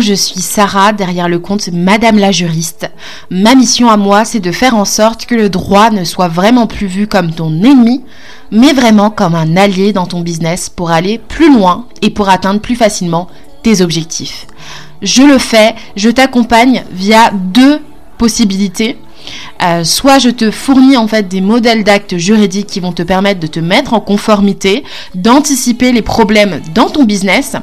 Je suis Sarah derrière le compte Madame la juriste. Ma mission à moi, c'est de faire en sorte que le droit ne soit vraiment plus vu comme ton ennemi, mais vraiment comme un allié dans ton business pour aller plus loin et pour atteindre plus facilement tes objectifs. Je le fais, je t'accompagne via deux possibilités. Euh, soit je te fournis en fait des modèles d'actes juridiques qui vont te permettre de te mettre en conformité, d'anticiper les problèmes dans ton business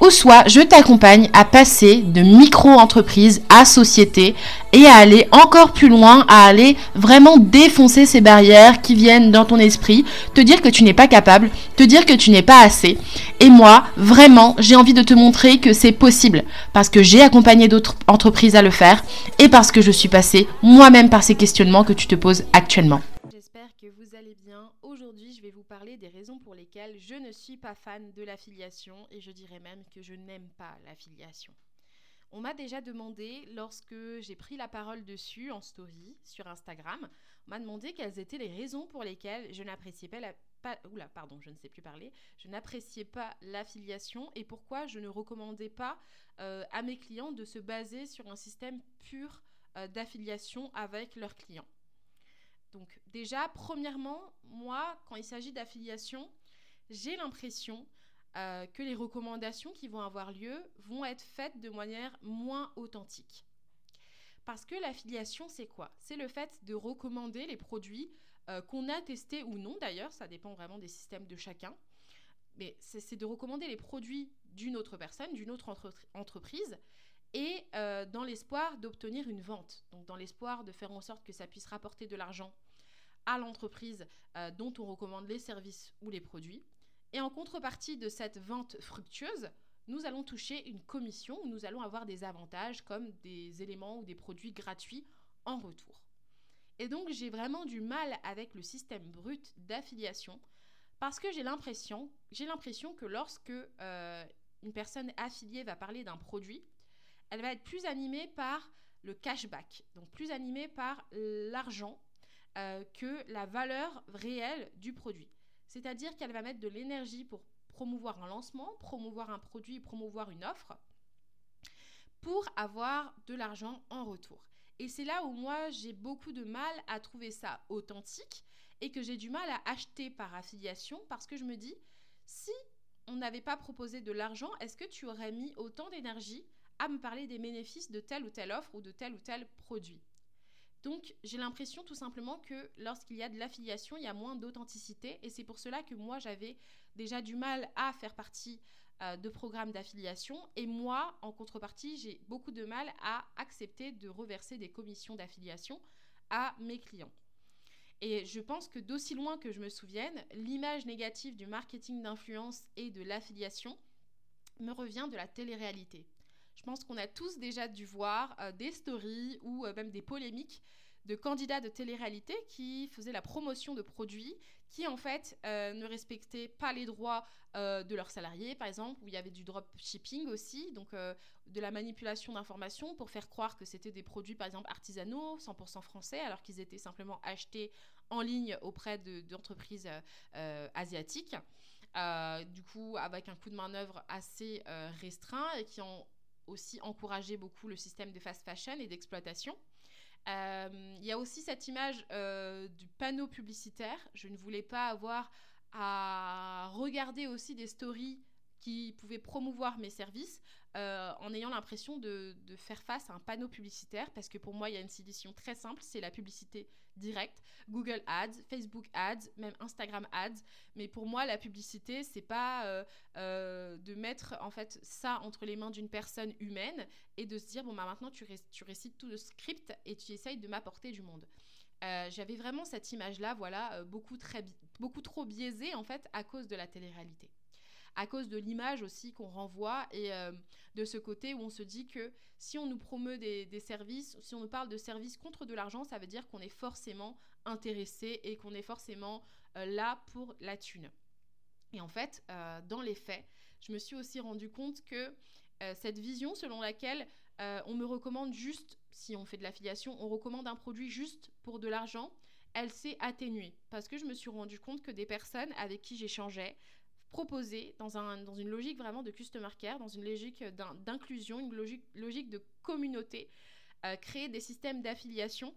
ou soit je t'accompagne à passer de micro-entreprise à société et à aller encore plus loin, à aller vraiment défoncer ces barrières qui viennent dans ton esprit, te dire que tu n'es pas capable, te dire que tu n'es pas assez. Et moi, vraiment, j'ai envie de te montrer que c'est possible parce que j'ai accompagné d'autres entreprises à le faire et parce que je suis passée moi-même par ces questionnements que tu te poses actuellement parler des raisons pour lesquelles je ne suis pas fan de l'affiliation et je dirais même que je n'aime pas l'affiliation. On m'a déjà demandé, lorsque j'ai pris la parole dessus en story sur Instagram, on m'a demandé quelles étaient les raisons pour lesquelles je n'appréciais pas la oula, pardon, je ne sais plus parler. Je n'appréciais pas l'affiliation et pourquoi je ne recommandais pas euh, à mes clients de se baser sur un système pur euh, d'affiliation avec leurs clients. Donc déjà, premièrement, moi, quand il s'agit d'affiliation, j'ai l'impression euh, que les recommandations qui vont avoir lieu vont être faites de manière moins authentique. Parce que l'affiliation, c'est quoi? C'est le fait de recommander les produits euh, qu'on a testés ou non, d'ailleurs, ça dépend vraiment des systèmes de chacun. Mais c'est de recommander les produits d'une autre personne, d'une autre entreprise, et euh, dans l'espoir d'obtenir une vente. Donc dans l'espoir de faire en sorte que ça puisse rapporter de l'argent à l'entreprise euh, dont on recommande les services ou les produits. Et en contrepartie de cette vente fructueuse, nous allons toucher une commission où nous allons avoir des avantages comme des éléments ou des produits gratuits en retour. Et donc j'ai vraiment du mal avec le système brut d'affiliation parce que j'ai l'impression, que lorsque euh, une personne affiliée va parler d'un produit, elle va être plus animée par le cashback, donc plus animée par l'argent euh, que la valeur réelle du produit. C'est-à-dire qu'elle va mettre de l'énergie pour promouvoir un lancement, promouvoir un produit, promouvoir une offre, pour avoir de l'argent en retour. Et c'est là où moi j'ai beaucoup de mal à trouver ça authentique et que j'ai du mal à acheter par affiliation parce que je me dis, si on n'avait pas proposé de l'argent, est-ce que tu aurais mis autant d'énergie à me parler des bénéfices de telle ou telle offre ou de tel ou tel produit? Donc j'ai l'impression tout simplement que lorsqu'il y a de l'affiliation, il y a moins d'authenticité et c'est pour cela que moi j'avais déjà du mal à faire partie euh, de programmes d'affiliation et moi en contrepartie j'ai beaucoup de mal à accepter de reverser des commissions d'affiliation à mes clients. Et je pense que d'aussi loin que je me souvienne, l'image négative du marketing d'influence et de l'affiliation me revient de la télé-réalité. Je pense qu'on a tous déjà dû voir euh, des stories ou euh, même des polémiques de candidats de télé-réalité qui faisaient la promotion de produits qui en fait euh, ne respectaient pas les droits de leurs salariés par exemple où il y avait du dropshipping aussi donc de la manipulation d'informations pour faire croire que c'était des produits par exemple artisanaux 100% français alors qu'ils étaient simplement achetés en ligne auprès d'entreprises asiatiques du coup avec un coût de main d'œuvre assez restreint et qui ont aussi encouragé beaucoup le système de fast fashion et d'exploitation. Euh, il y a aussi cette image euh, du panneau publicitaire. Je ne voulais pas avoir à regarder aussi des stories qui pouvaient promouvoir mes services euh, en ayant l'impression de, faire face à un panneau publicitaire parce que pour moi il y a une solution très simple, c'est la publicité directe, Google Ads, Facebook Ads, même Instagram Ads. Mais pour moi la publicité c'est pas euh, euh, de mettre en fait ça entre les mains d'une personne humaine et de se dire bon bah maintenant tu, récites tout le script et tu essayes de m'apporter du monde. J'avais vraiment cette image là, voilà, beaucoup, très, beaucoup trop biaisée en fait à cause de la télé-réalité à cause de l'image aussi qu'on renvoie et euh, de ce côté où on se dit que si on nous promeut des, services, si on nous parle de services contre de l'argent, ça veut dire qu'on est forcément intéressé et qu'on est forcément euh, là pour la thune. Et en fait, euh, dans les faits, je me suis aussi rendu compte que cette vision selon laquelle on me recommande juste, si on fait de l'affiliation, on recommande un produit juste pour de l'argent, elle s'est atténuée parce que je me suis rendu compte que des personnes avec qui j'échangeais proposer dans, un, dans une logique vraiment de customer care, dans une logique d'inclusion, une logique, logique de communauté, euh, créer des systèmes d'affiliation,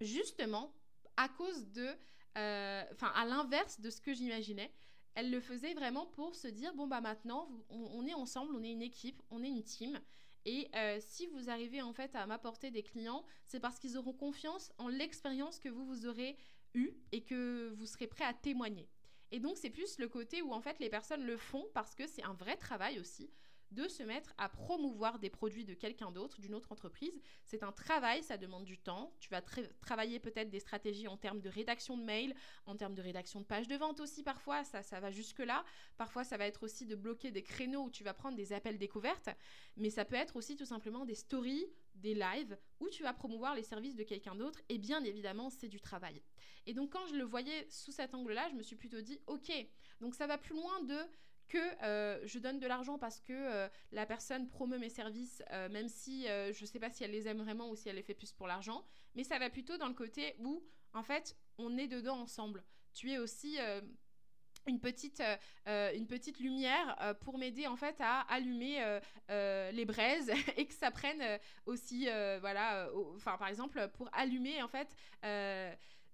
justement à cause de, euh, enfin à l'inverse de ce que j'imaginais. Elle le faisait vraiment pour se dire, bon bah maintenant, on, est ensemble, on est une équipe, on est une team. Et euh, si vous arrivez en fait à m'apporter des clients, c'est parce qu'ils auront confiance en l'expérience que vous vous aurez eue et que vous serez prêt à témoigner. Et donc c'est plus le côté où en fait les personnes le font parce que c'est un vrai travail aussi de se mettre à promouvoir des produits de quelqu'un d'autre, d'une autre entreprise. C'est un travail, ça demande du temps. Tu vas travailler peut-être des stratégies en termes de rédaction de mail, en termes de rédaction de pages de vente aussi parfois, ça, ça va jusque-là. Parfois, ça va être aussi de bloquer des créneaux où tu vas prendre des appels découvertes, mais ça peut être aussi tout simplement des stories, des lives où tu vas promouvoir les services de quelqu'un d'autre. Et bien évidemment, c'est du travail. Et donc, quand je le voyais sous cet angle-là, je me suis plutôt dit, ok, donc ça va plus loin de que euh, je donne de l'argent parce que euh, la personne promeut mes services, euh, même si je ne sais pas si elle les aime vraiment ou si elle les fait plus pour l'argent. Mais ça va plutôt dans le côté où, en fait, on est dedans ensemble. Tu es aussi une petite, une petite lumière pour m'aider en fait à allumer les braises et que ça prenne aussi, voilà, enfin par exemple pour allumer en fait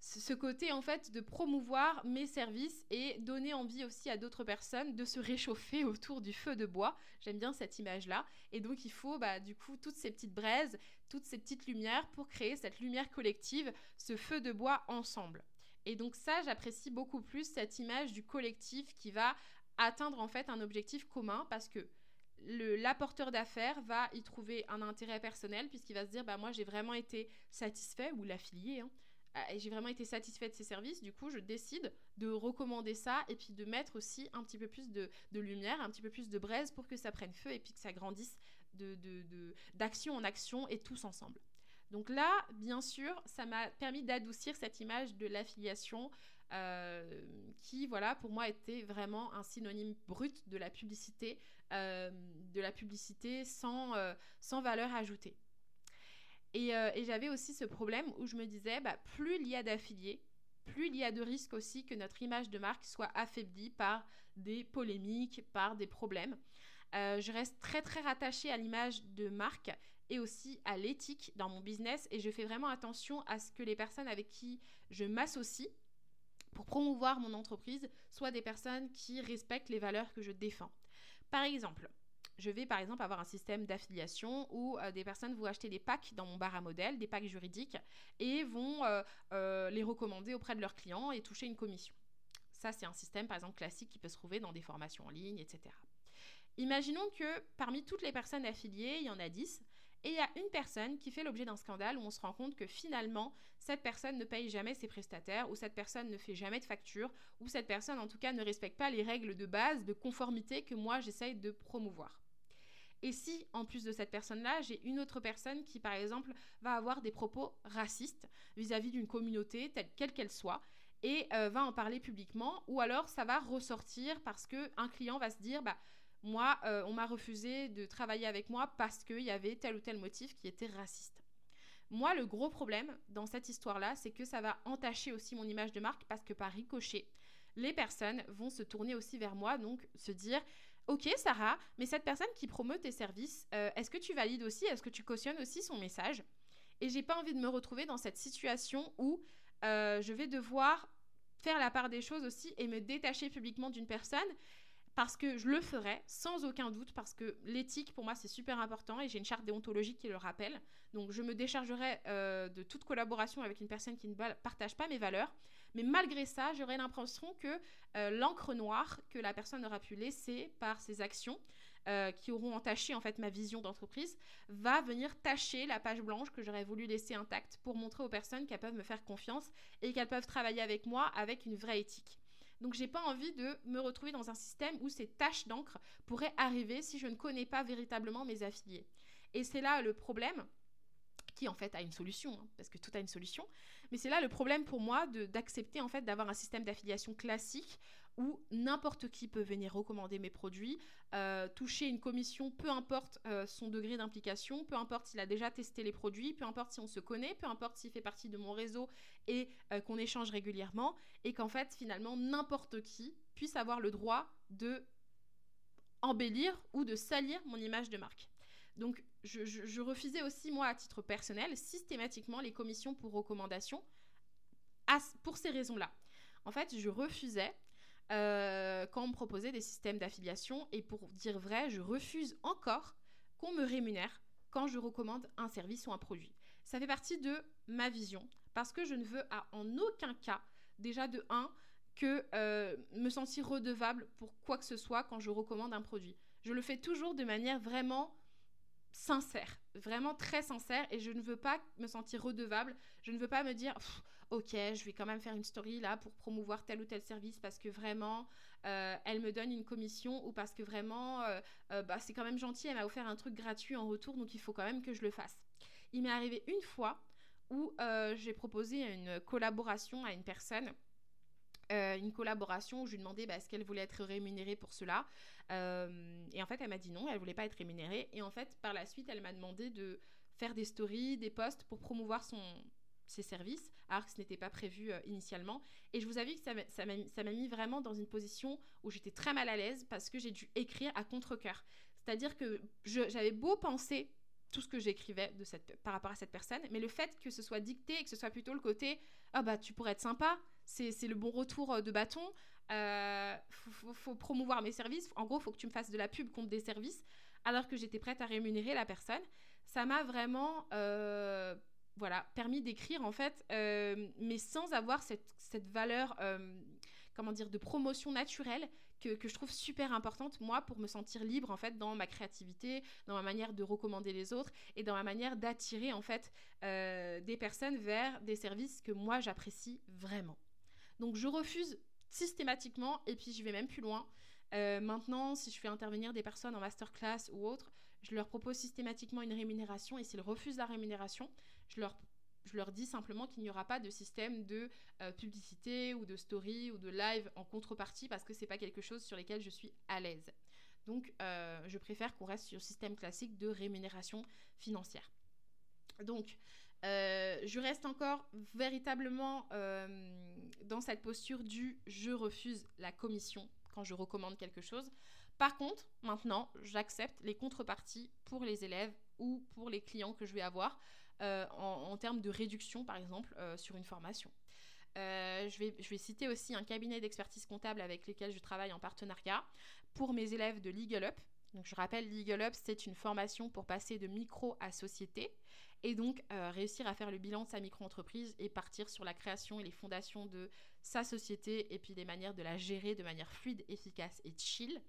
ce côté en fait de promouvoir mes services et donner envie aussi à d'autres personnes de se réchauffer autour du feu de bois. J'aime bien cette image-là. Et donc il faut bah, du coup toutes ces petites braises, toutes ces petites lumières pour créer cette lumière collective, ce feu de bois ensemble. Et donc ça, j'apprécie beaucoup plus cette image du collectif qui va atteindre en fait un objectif commun parce que l'apporteur d'affaires va y trouver un intérêt personnel puisqu'il va se dire bah moi j'ai vraiment été satisfait ou l'affilié hein, ah, j'ai vraiment été satisfaite de ces services, du coup je décide de recommander ça et puis de mettre aussi un petit peu plus de, lumière, un petit peu plus de braise pour que ça prenne feu et puis que ça grandisse d'action en action et tous ensemble. Donc là, bien sûr, ça m'a permis d'adoucir cette image de l'affiliation euh, qui, voilà, pour moi était vraiment un synonyme brut de la publicité, euh, de la publicité sans, euh, sans valeur ajoutée. Euh, et, j'avais aussi ce problème où je me disais, bah, plus il y a d'affiliés, plus il y a de risques aussi que notre image de marque soit affaiblie par des polémiques, par des problèmes. Euh, je reste très très rattachée à l'image de marque et aussi à l'éthique dans mon business et je fais vraiment attention à ce que les personnes avec qui je m'associe pour promouvoir mon entreprise soient des personnes qui respectent les valeurs que je défends. Par exemple, je vais par exemple avoir un système d'affiliation où euh, des personnes vont acheter des packs dans mon bar à modèle, des packs juridiques, et vont euh, euh, les recommander auprès de leurs clients et toucher une commission. Ça, c'est un système par exemple classique qui peut se trouver dans des formations en ligne, etc. Imaginons que parmi toutes les personnes affiliées, il y en a 10, et il y a une personne qui fait l'objet d'un scandale où on se rend compte que finalement, cette personne ne paye jamais ses prestataires, ou cette personne ne fait jamais de facture, ou cette personne en tout cas ne respecte pas les règles de base de conformité que moi j'essaye de promouvoir. Et si, en plus de cette personne-là, j'ai une autre personne qui, par exemple, va avoir des propos racistes vis-à-vis d'une communauté, telle quelle qu'elle soit, et euh, va en parler publiquement, ou alors ça va ressortir parce qu'un client va se dire, bah, moi, euh, on m'a refusé de travailler avec moi parce qu'il y avait tel ou tel motif qui était raciste. Moi, le gros problème dans cette histoire-là, c'est que ça va entacher aussi mon image de marque parce que par ricochet, les personnes vont se tourner aussi vers moi, donc se dire Ok, Sarah, mais cette personne qui promeut tes services, euh, est-ce que tu valides aussi? Est-ce que tu cautionnes aussi son message? Et j'ai pas envie de me retrouver dans cette situation où euh, je vais devoir faire la part des choses aussi et me détacher publiquement d'une personne parce que je le ferai sans aucun doute, parce que l'éthique pour moi c'est super important et j'ai une charte déontologique qui le rappelle. Donc je me déchargerai euh, de toute collaboration avec une personne qui ne partage pas mes valeurs. Mais malgré ça, j'aurai l'impression que euh, l'encre noire que la personne aura pu laisser par ses actions, euh, qui auront entaché en fait ma vision d'entreprise, va venir tacher la page blanche que j'aurais voulu laisser intacte pour montrer aux personnes qu'elles peuvent me faire confiance et qu'elles peuvent travailler avec moi avec une vraie éthique. Donc j'ai pas envie de me retrouver dans un système où ces taches d'encre pourraient arriver si je ne connais pas véritablement mes affiliés. Et c'est là le problème qui en fait a une solution, hein, parce que tout a une solution. Mais c'est là le problème pour moi d'accepter en fait d'avoir un système d'affiliation classique où n'importe qui peut venir recommander mes produits, euh, toucher une commission, peu importe euh, son degré d'implication, peu importe s'il a déjà testé les produits, peu importe si on se connaît, peu importe s'il fait partie de mon réseau et euh, qu'on échange régulièrement, et qu'en fait finalement n'importe qui puisse avoir le droit de embellir ou de salir mon image de marque. Donc je, refusais aussi moi à titre personnel systématiquement les commissions pour recommandation pour ces raisons-là. En fait, je refusais euh, quand on me proposait des systèmes d'affiliation. Et pour dire vrai, je refuse encore qu'on me rémunère quand je recommande un service ou un produit. Ça fait partie de ma vision parce que je ne veux en aucun cas, déjà de 1, que euh, me sentir redevable pour quoi que ce soit quand je recommande un produit. Je le fais toujours de manière vraiment sincère, vraiment très sincère et je ne veux pas me sentir redevable. Je ne veux pas me dire ok, je vais quand même faire une story là pour promouvoir tel ou tel service parce que vraiment, euh, elle me donne une commission ou parce que vraiment, euh, euh, bah, c'est quand même gentil, elle m'a offert un truc gratuit en retour, donc il faut quand même que je le fasse. Il m'est arrivé une fois où j'ai proposé une collaboration à une personne. Une collaboration où je lui demandais bah, est-ce qu'elle voulait être rémunérée pour cela? et en fait, elle m'a dit non, elle voulait pas être rémunérée. Et en fait, par la suite, elle m'a demandé de faire des stories, des posts pour promouvoir ses services, alors que ce n'était pas prévu euh, initialement. Et je vous avoue que ça m'a mis vraiment dans une position où j'étais très mal à l'aise parce que j'ai dû écrire à contre-coeur. C'est-à-dire que j'avais beau penser tout ce que j'écrivais par rapport à cette personne, mais le fait que ce soit dicté et que ce soit plutôt le côté ah bah tu pourrais être sympa, c'est le bon retour euh, de bâton, euh, faut, promouvoir mes services, en gros faut que tu me fasses de la pub contre des services, alors que j'étais prête à rémunérer la personne, ça m'a vraiment euh, voilà, permis d'écrire en fait, euh, mais sans avoir cette, valeur, comment dire, de promotion naturelle que, je trouve super importante, moi, pour me sentir libre en fait dans ma créativité, dans ma manière de recommander les autres et dans ma manière d'attirer en fait des personnes vers des services que moi j'apprécie vraiment. Donc je refuse systématiquement et puis je vais même plus loin. maintenant, si je fais intervenir des personnes en masterclass ou autre, je leur propose systématiquement une rémunération et s'ils refusent la rémunération, je leur, je leur dis simplement qu'il n'y aura pas de système de euh, publicité ou de story ou de live en contrepartie parce que c'est pas quelque chose sur lequel je suis à l'aise. Donc, euh, je préfère qu'on reste sur le système classique de rémunération financière. Donc, euh, je reste encore véritablement dans cette posture du je refuse la commission quand je recommande quelque chose. Par contre, maintenant, j'accepte les contreparties pour les élèves ou pour les clients que je vais avoir euh, en, termes de réduction, par exemple, euh, sur une formation. Euh, je, vais, je, vais, citer aussi un cabinet d'expertise comptable avec lequel je travaille en partenariat pour mes élèves de Legal Up. Donc, je rappelle, Legal Up, c'est une formation pour passer de micro à société et donc réussir à faire le bilan de sa micro-entreprise et partir sur la création et les fondations de sa société et puis les manières de la gérer de manière fluide, efficace et chill.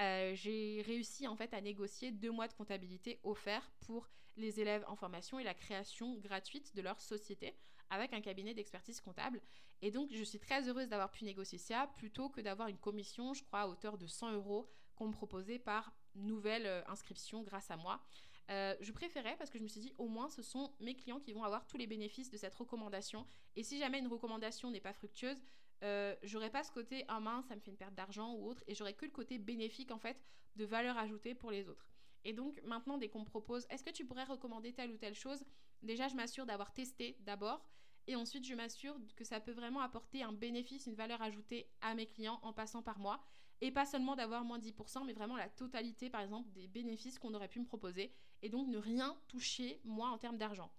Euh, j'ai réussi en fait à négocier deux mois de comptabilité offerts pour les élèves en formation et la création gratuite de leur société avec un cabinet d'expertise comptable. Et donc je suis très heureuse d'avoir pu négocier ça plutôt que d'avoir une commission, je crois, à hauteur de 100 euros qu'on me proposait par nouvelle euh, inscription grâce à moi. Euh, je préférais parce que je me suis dit au moins ce sont mes clients qui vont avoir tous les bénéfices de cette recommandation. Et si jamais une recommandation n'est pas fructueuse, euh, j'aurais pas ce côté ah mince ça me fait une perte d'argent ou autre et j'aurais que le côté bénéfique en fait de valeur ajoutée pour les autres. Et donc maintenant dès qu'on me propose est-ce que tu pourrais recommander telle ou telle chose, déjà je m'assure d'avoir testé d'abord et ensuite je m'assure que ça peut vraiment apporter un bénéfice, une valeur ajoutée à mes clients en passant par moi et pas seulement d'avoir moins 10% mais vraiment la totalité par exemple des bénéfices qu'on aurait pu me proposer et donc ne rien toucher moi en termes d'argent.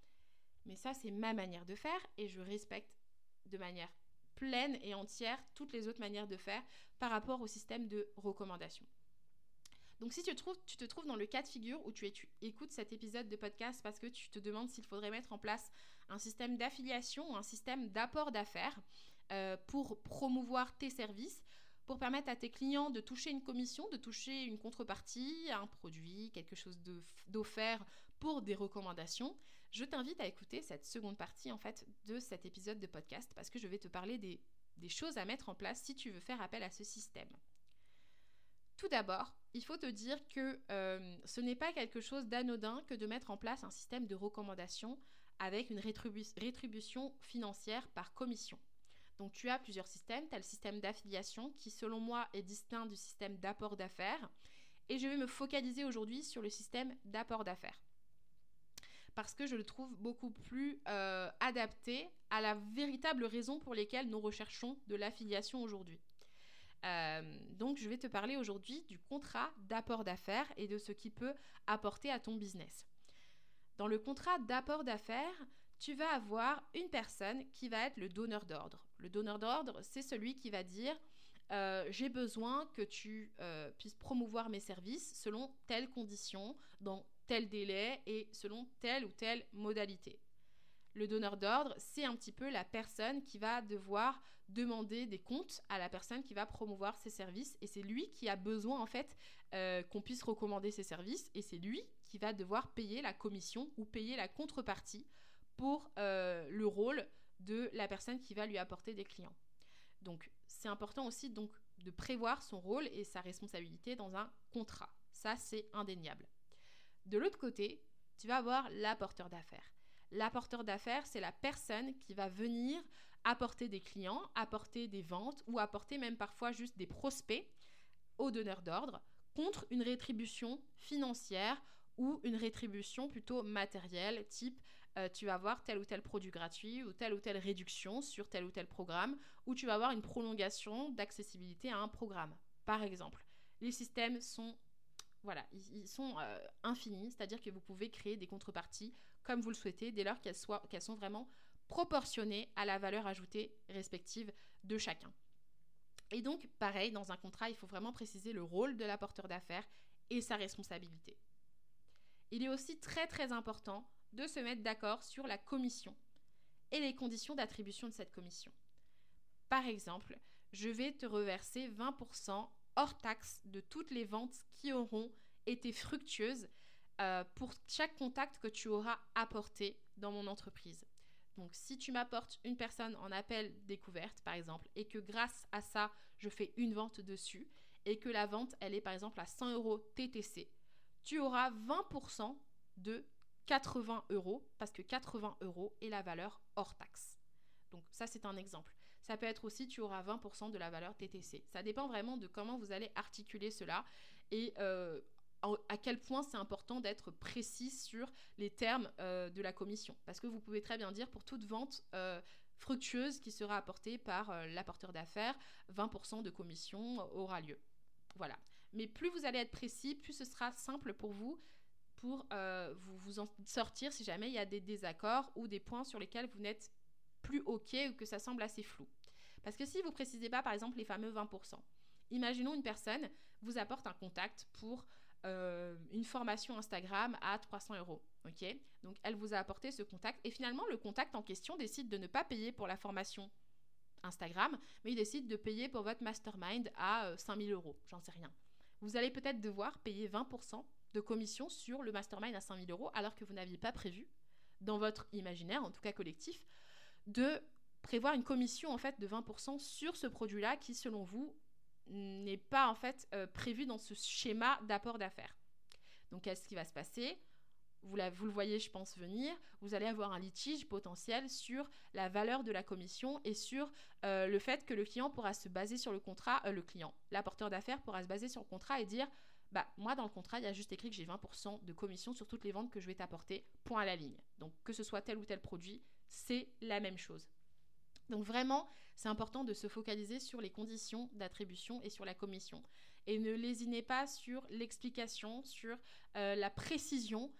Mais ça c'est ma manière de faire et je respecte de manière pleine et entière toutes les autres manières de faire par rapport au système de recommandation. Donc si tu trouves, tu te trouves dans le cas de figure où tu, écoutes cet épisode de podcast parce que tu te demandes s'il faudrait mettre en place un système d'affiliation ou un système d'apport d'affaires euh, pour promouvoir tes services, pour permettre à tes clients de toucher une commission, de toucher une contrepartie, un produit, quelque chose d'offert pour des recommandations, je t'invite à écouter cette seconde partie de cet épisode de podcast parce que je vais te parler des, choses à mettre en place si tu veux faire appel à ce système. Tout d'abord, il faut te dire que euh, ce n'est pas quelque chose d'anodin que de mettre en place un système de recommandation avec une rétribution financière par commission. Donc tu as plusieurs systèmes. Tu as le système d'affiliation qui selon moi est distinct du système d'apport d'affaires. Et je vais me focaliser aujourd'hui sur le système d'apport d'affaires. Parce que je le trouve beaucoup plus euh, adapté à la véritable raison pour laquelle nous recherchons de l'affiliation aujourd'hui. Euh, donc je vais te parler aujourd'hui du contrat d'apport d'affaires et de ce qu'il peut apporter à ton business. Dans le contrat d'apport d'affaires, tu vas avoir une personne qui va être le donneur d'ordre. Le donneur d'ordre, c'est celui qui va dire euh, j'ai besoin que tu euh, puisses promouvoir mes services selon telles conditions, dans tel délai et selon telle ou telle modalité. Le donneur d'ordre, c'est un petit peu la personne qui va devoir demander des comptes à la personne qui va promouvoir ses services et c'est lui qui a besoin en fait euh, qu'on puisse recommander ses services et c'est lui qui va devoir payer la commission ou payer la contrepartie pour le rôle de la personne qui va lui apporter des clients. Donc c'est important aussi donc de prévoir son rôle et sa responsabilité dans un contrat. Ça c'est indéniable. De l'autre côté, tu vas avoir l'apporteur d'affaires. L'apporteur d'affaires, c'est la personne qui va venir apporter des clients, apporter des ventes ou apporter même parfois juste des prospects aux donneurs d'ordre contre une rétribution financière ou une rétribution plutôt matérielle, type euh, tu vas avoir tel ou tel produit gratuit ou telle ou telle réduction sur tel ou tel programme, ou tu vas avoir une prolongation d'accessibilité à un programme, par exemple. Les systèmes sont euh, infinis, c'est-à-dire que vous pouvez créer des contreparties comme vous le souhaitez, dès lors qu'elles sont vraiment proportionnées à la valeur ajoutée respective de chacun. Et donc, pareil, dans un contrat, il faut vraiment préciser le rôle de l'apporteur d'affaires et sa responsabilité. Il est aussi très très important de se mettre d'accord sur la commission et les conditions d'attribution de cette commission. Par exemple, je vais te reverser 20% hors taxe de toutes les ventes qui auront été fructueuses euh, pour chaque contact que tu auras apporté dans mon entreprise. Donc si tu m'apportes une personne en appel découverte, par exemple, et que grâce à ça, je fais une vente dessus, et que la vente, elle est par exemple à 100 euros TTC, tu auras 20% de 80 euros, parce que 80 euros est la valeur hors taxe. Donc ça, c'est un exemple. Ça peut être aussi, tu auras 20% de la valeur TTC. Ça dépend vraiment de comment vous allez articuler cela et euh, à quel point c'est important d'être précis sur les termes euh, de la commission. Parce que vous pouvez très bien dire pour toute vente euh, fructueuse qui sera apportée par l'apporteur d'affaires, 20% de commission aura lieu. Voilà. Mais plus vous allez être précis, plus ce sera simple pour vous pour vous, vous en sortir si jamais il y a des désaccords ou des points sur lesquels vous n'êtes plus OK ou que ça semble assez flou. Parce que si vous précisez pas, par exemple, les fameux 20%, imaginons une personne vous apporte un contact pour euh, une formation Instagram à 300 euros. OK? Donc, elle vous a apporté ce contact et finalement, le contact en question décide de ne pas payer pour la formation Instagram, mais il décide de payer pour votre mastermind à 5000 euh, euros. J'en sais rien. Vous allez peut-être devoir payer 20% de commission sur le mastermind à 5000 euros alors que vous n'aviez pas prévu, dans votre imaginaire, en tout cas collectif, de prévoir une commission en fait de 20% sur ce produit-là qui, selon vous, n'est pas en fait euh, prévu dans ce schéma d'apport d'affaires. Donc, qu'est-ce qui va se passer? Vous, vous, le voyez, je pense, venir, vous allez avoir un litige potentiel sur la valeur de la commission et sur euh, le fait que le client pourra se baser sur le contrat, euh, le client, l'apporteur d'affaires pourra se baser sur le contrat et dire, bah, moi, dans le contrat, il y a juste écrit que j'ai 20% de commission sur toutes les ventes que je vais t'apporter, point à la ligne. Donc, que ce soit tel ou tel produit, c'est la même chose. Donc vraiment, c'est important de se focaliser sur les conditions d'attribution et sur la commission. Et ne lésinez pas sur l'explication, sur euh, la précision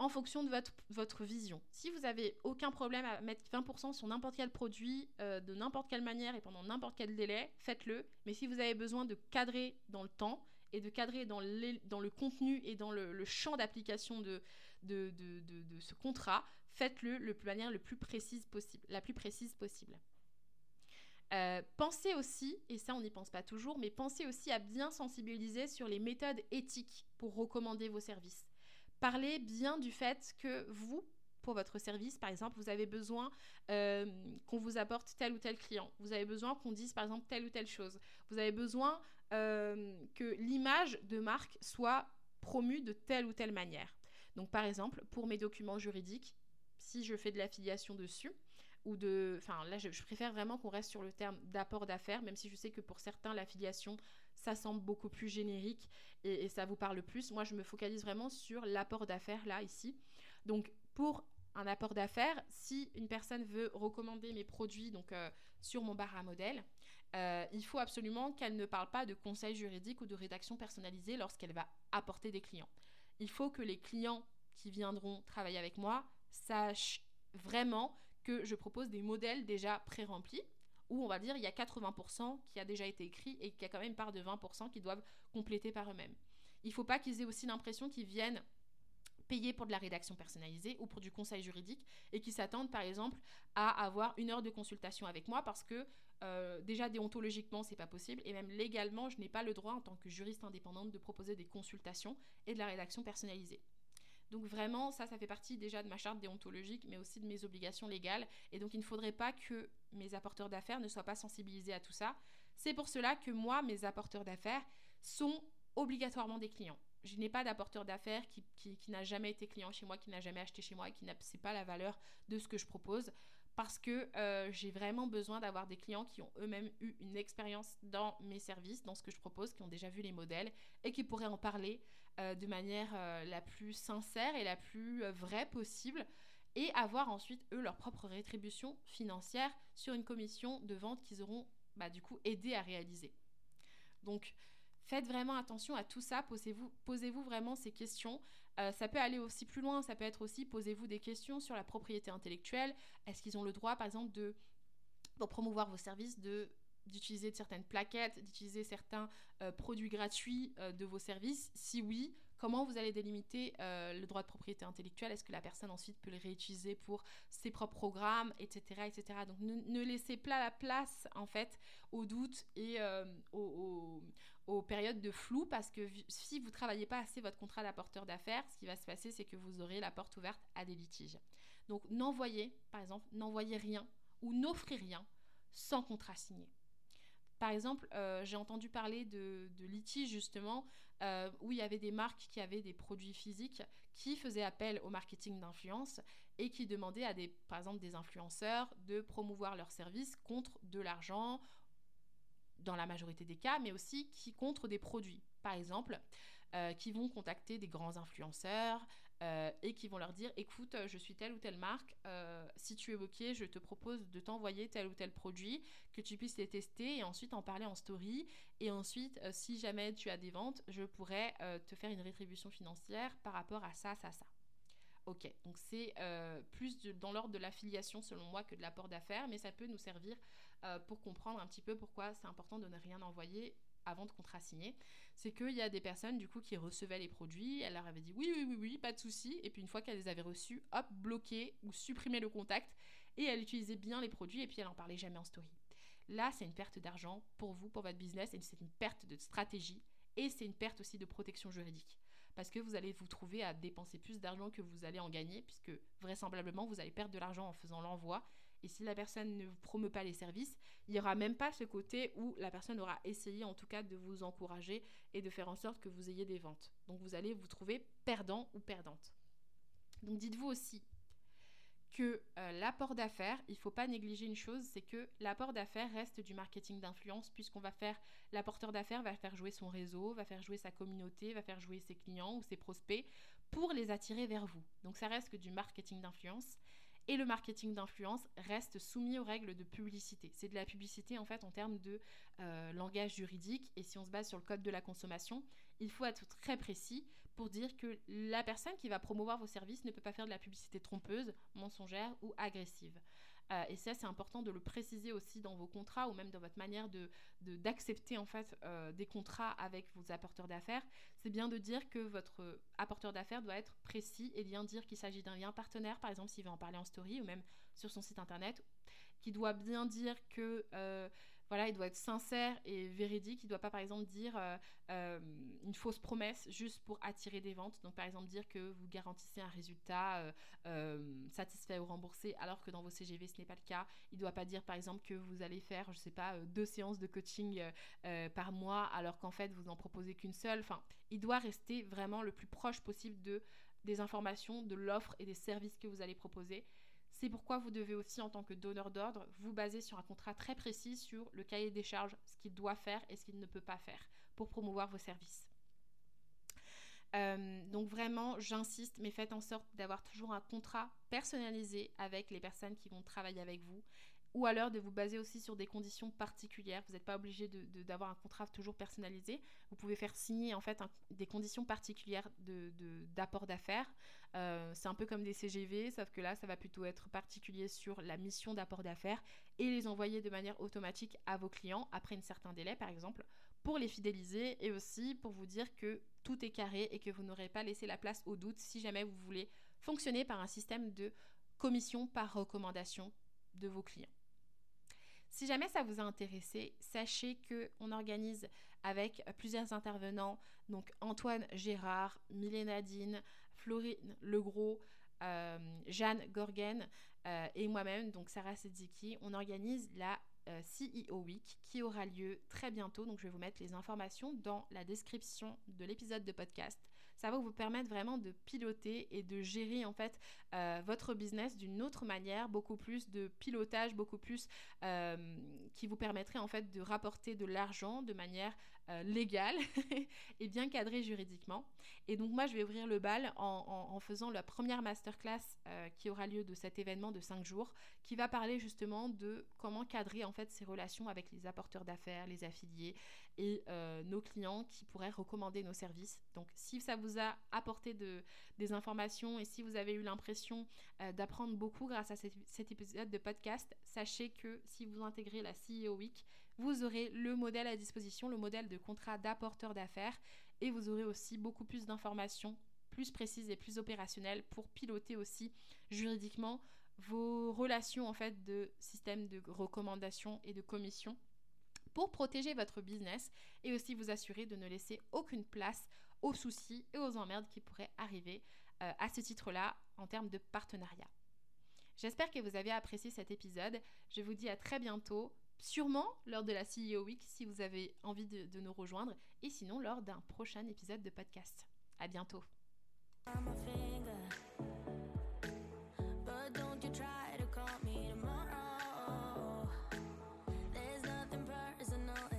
en fonction de votre, vision. Si vous avez aucun problème à mettre 20% sur n'importe quel produit, euh, de n'importe quelle manière et pendant n'importe quel délai, faites-le. Mais si vous avez besoin de cadrer dans le temps et de cadrer dans, le contenu et dans le, champ d'application de, ce contrat, faites-le de manière le plus précise possible, la plus précise possible. Euh, pensez aussi, et ça on n'y pense pas toujours, mais pensez aussi à bien sensibiliser sur les méthodes éthiques pour recommander vos services. Parlez bien du fait que vous, pour votre service, par exemple, vous avez besoin euh, qu'on vous apporte tel ou tel client. Vous avez besoin qu'on dise, par exemple, telle ou telle chose. Vous avez besoin euh, que l'image de marque soit promue de telle ou telle manière. Donc, par exemple, pour mes documents juridiques, si je fais de l'affiliation dessus, ou de... Enfin là, je, préfère vraiment qu'on reste sur le terme d'apport d'affaires, même si je sais que pour certains, l'affiliation, ça semble beaucoup plus générique et, ça vous parle plus. Moi, je me focalise vraiment sur l'apport d'affaires là, ici. Donc, pour un apport d'affaires, si une personne veut recommander mes produits donc euh, sur mon bar à modèle, euh, il faut absolument qu'elle ne parle pas de conseil juridique ou de rédaction personnalisée lorsqu'elle va apporter des clients. Il faut que les clients qui viendront travailler avec moi sachent vraiment que je propose des modèles déjà pré-remplis, où on va dire il y a 80% qui a déjà été écrit et qu'il y a quand même une part de 20% qui doivent compléter par eux-mêmes. Il ne faut pas qu'ils aient aussi l'impression qu'ils viennent payer pour de la rédaction personnalisée ou pour du conseil juridique et qui s'attendent par exemple à avoir une heure de consultation avec moi parce que euh, déjà déontologiquement c'est pas possible et même légalement je n'ai pas le droit en tant que juriste indépendante de proposer des consultations et de la rédaction personnalisée. Donc vraiment, ça, ça fait partie déjà de ma charte déontologique, mais aussi de mes obligations légales. Et donc il ne faudrait pas que mes apporteurs d'affaires ne soient pas sensibilisés à tout ça. C'est pour cela que moi, mes apporteurs d'affaires sont obligatoirement des clients je n'ai pas d'apporteur d'affaires qui, n'a jamais été client chez moi, qui n'a jamais acheté chez moi et qui n'a pas la valeur de ce que je propose parce que euh, j'ai vraiment besoin d'avoir des clients qui ont eux-mêmes eu une expérience dans mes services, dans ce que je propose, qui ont déjà vu les modèles et qui pourraient en parler euh, de manière euh, la plus sincère et la plus vraie possible et avoir ensuite eux leur propre rétribution financière sur une commission de vente qu'ils auront bah, du coup aidé à réaliser. Donc Faites vraiment attention à tout ça, posez-vous posez vraiment ces questions. Euh, ça peut aller aussi plus loin, ça peut être aussi posez-vous des questions sur la propriété intellectuelle. Est-ce qu'ils ont le droit, par exemple, de, pour promouvoir vos services, d'utiliser certaines plaquettes, d'utiliser certains euh, produits gratuits euh, de vos services? Si oui, comment vous allez délimiter le droit de propriété intellectuelle? Est-ce que la personne ensuite peut les réutiliser pour ses propres programmes, etc. etc. Donc ne, laissez pas la place en fait aux doutes et aux, aux périodes de flou parce que si vous travaillez pas assez votre contrat d'apporteur d'affaires, ce qui va se passer, c'est que vous aurez la porte ouverte à des litiges. Donc n'envoyez, par exemple, n'envoyez rien ou n'offrez rien sans contrat signé. Par exemple, euh, j'ai entendu parler de, litiges justement euh, où il y avait des marques qui avaient des produits physiques qui faisaient appel au marketing d'influence et qui demandaient à des, par exemple, des influenceurs de promouvoir leurs services contre de l'argent dans la majorité des cas, mais aussi qui contre des produits. Par exemple, euh, qui vont contacter des grands influenceurs euh, et qui vont leur dire écoute, je suis telle ou telle marque, euh, si tu es OK, je te propose de t'envoyer tel ou tel produit, que tu puisses les tester et ensuite en parler en story. Et ensuite, si jamais tu as des ventes, je pourrais te faire une rétribution financière par rapport à ça, ça, ça. Ok, donc c'est plus dans l'ordre de l'affiliation selon moi que de l'apport d'affaires, mais ça peut nous servir euh, pour comprendre un petit peu pourquoi c'est important de ne rien envoyer avant de contrat signer. C'est qu'il y a des personnes du coup qui recevaient les produits, elle leur avait dit oui, oui, oui, oui, pas de souci, et puis une fois qu'elle les avait reçus, hop, bloqué ou supprimé le contact, et elle utilisait bien les produits, et puis elle n'en parlait jamais en story. Là, c'est une perte d'argent pour vous, pour votre business, et c'est une perte de stratégie, et c'est une perte aussi de protection juridique. Parce que vous allez vous trouver à dépenser plus d'argent que vous allez en gagner, puisque vraisemblablement vous allez perdre de l'argent en faisant l'envoi, et si la personne ne vous promeut pas les services, il n'y aura même pas ce côté où la personne aura essayé en tout cas de vous encourager et de faire en sorte que vous ayez des ventes. Donc vous allez vous trouver perdant ou perdante. Donc dites-vous aussi que euh, l'apport d'affaires, il ne faut pas négliger une chose, c'est que l'apport d'affaires reste du marketing d'influence puisqu'on va faire, l'apporteur d'affaires va faire jouer son réseau, va faire jouer sa communauté, va faire jouer ses clients ou ses prospects pour les attirer vers vous. Donc ça reste que du marketing d'influence et le marketing d'influence reste soumis aux règles de publicité. C'est de la publicité en fait en termes de euh, langage juridique et si on se base sur le code de la consommation, il faut être très précis pour dire que la personne qui va promouvoir vos services ne peut pas faire de la publicité trompeuse, mensongère ou agressive. Euh, et ça, c'est important de le préciser aussi dans vos contrats ou même dans votre manière de d'accepter en fait euh, des contrats avec vos apporteurs d'affaires. C'est bien de dire que votre apporteur d'affaires doit être précis et bien dire qu'il s'agit d'un lien partenaire, par exemple s'il veut en parler en story ou même sur son site internet, qui doit bien dire que euh, voilà, il doit être sincère et véridique. Il ne doit pas, par exemple, dire euh, euh, une fausse promesse juste pour attirer des ventes. Donc, par exemple, dire que vous garantissez un résultat euh, satisfait ou remboursé, alors que dans vos CGV, ce n'est pas le cas. Il ne doit pas dire, par exemple, que vous allez faire, je ne sais pas, deux séances de coaching par mois, alors qu'en fait, vous n'en proposez qu'une seule. Enfin, il doit rester vraiment le plus proche possible de, des informations, de l'offre et des services que vous allez proposer C'est pourquoi vous devez aussi, en tant que donneur d'ordre, vous baser sur un contrat très précis sur le cahier des charges, ce qu'il doit faire et ce qu'il ne peut pas faire pour promouvoir vos services. Euh, donc vraiment, j'insiste, mais faites en sorte d'avoir toujours un contrat personnalisé avec les personnes qui vont travailler avec vous ou alors de vous baser aussi sur des conditions particulières. Vous n'êtes pas obligé d'avoir un contrat toujours personnalisé. Vous pouvez faire signer en fait des conditions particulières d'apport de, d'affaires. Euh, c'est un peu comme des CGV, sauf que là, ça va plutôt être particulier sur la mission d'apport d'affaires et les envoyer de manière automatique à vos clients après un certain délai, par exemple, pour les fidéliser et aussi pour vous dire que tout est carré et que vous n'aurez pas laissé la place au doute si jamais vous voulez fonctionner par un système de commission par recommandation de vos clients. Si jamais ça vous a intéressé, sachez que on organise avec plusieurs intervenants, donc Antoine Gérard, Mylène Nadine, Florine Legros, euh, Jeanne Gorgen euh, et moi-même, donc Sarah Sedziki, on organise la euh, CEO Week qui aura lieu très bientôt. Donc je vais vous mettre les informations dans la description de l'épisode de podcast ça va vous permettre vraiment de piloter et de gérer en fait euh, votre business d'une autre manière, beaucoup plus de pilotage, beaucoup plus euh, qui vous permettrait en fait de rapporter de l'argent de manière euh, légale et bien cadrée juridiquement. Et donc moi je vais ouvrir le bal en, faisant la première masterclass qui aura lieu de cet événement de 5 jours, qui va parler justement de comment cadrer en fait ces relations avec les apporteurs d'affaires, les affiliés et nos clients qui pourraient recommander nos services. Donc si ça vous a apporté de, des informations et si vous avez eu l'impression euh, d'apprendre beaucoup grâce à cet, épisode de podcast, sachez que si vous intégrez la CEO Week, vous aurez le modèle à disposition, le modèle de contrat d'apporteur d'affaires et vous aurez aussi beaucoup plus d'informations plus précises et plus opérationnelles pour piloter aussi juridiquement vos relations en fait de système de recommandation et de commission pour protéger votre business et aussi vous assurer de ne laisser aucune place aux soucis et aux emmerdes qui pourraient arriver euh, à ce titre-là en termes de partenariat. J'espère que vous avez apprécié cet épisode. Je vous dis à très bientôt, sûrement lors de la CEO Week si vous avez envie de, de nous rejoindre, et sinon lors d'un prochain épisode de podcast. À bientôt.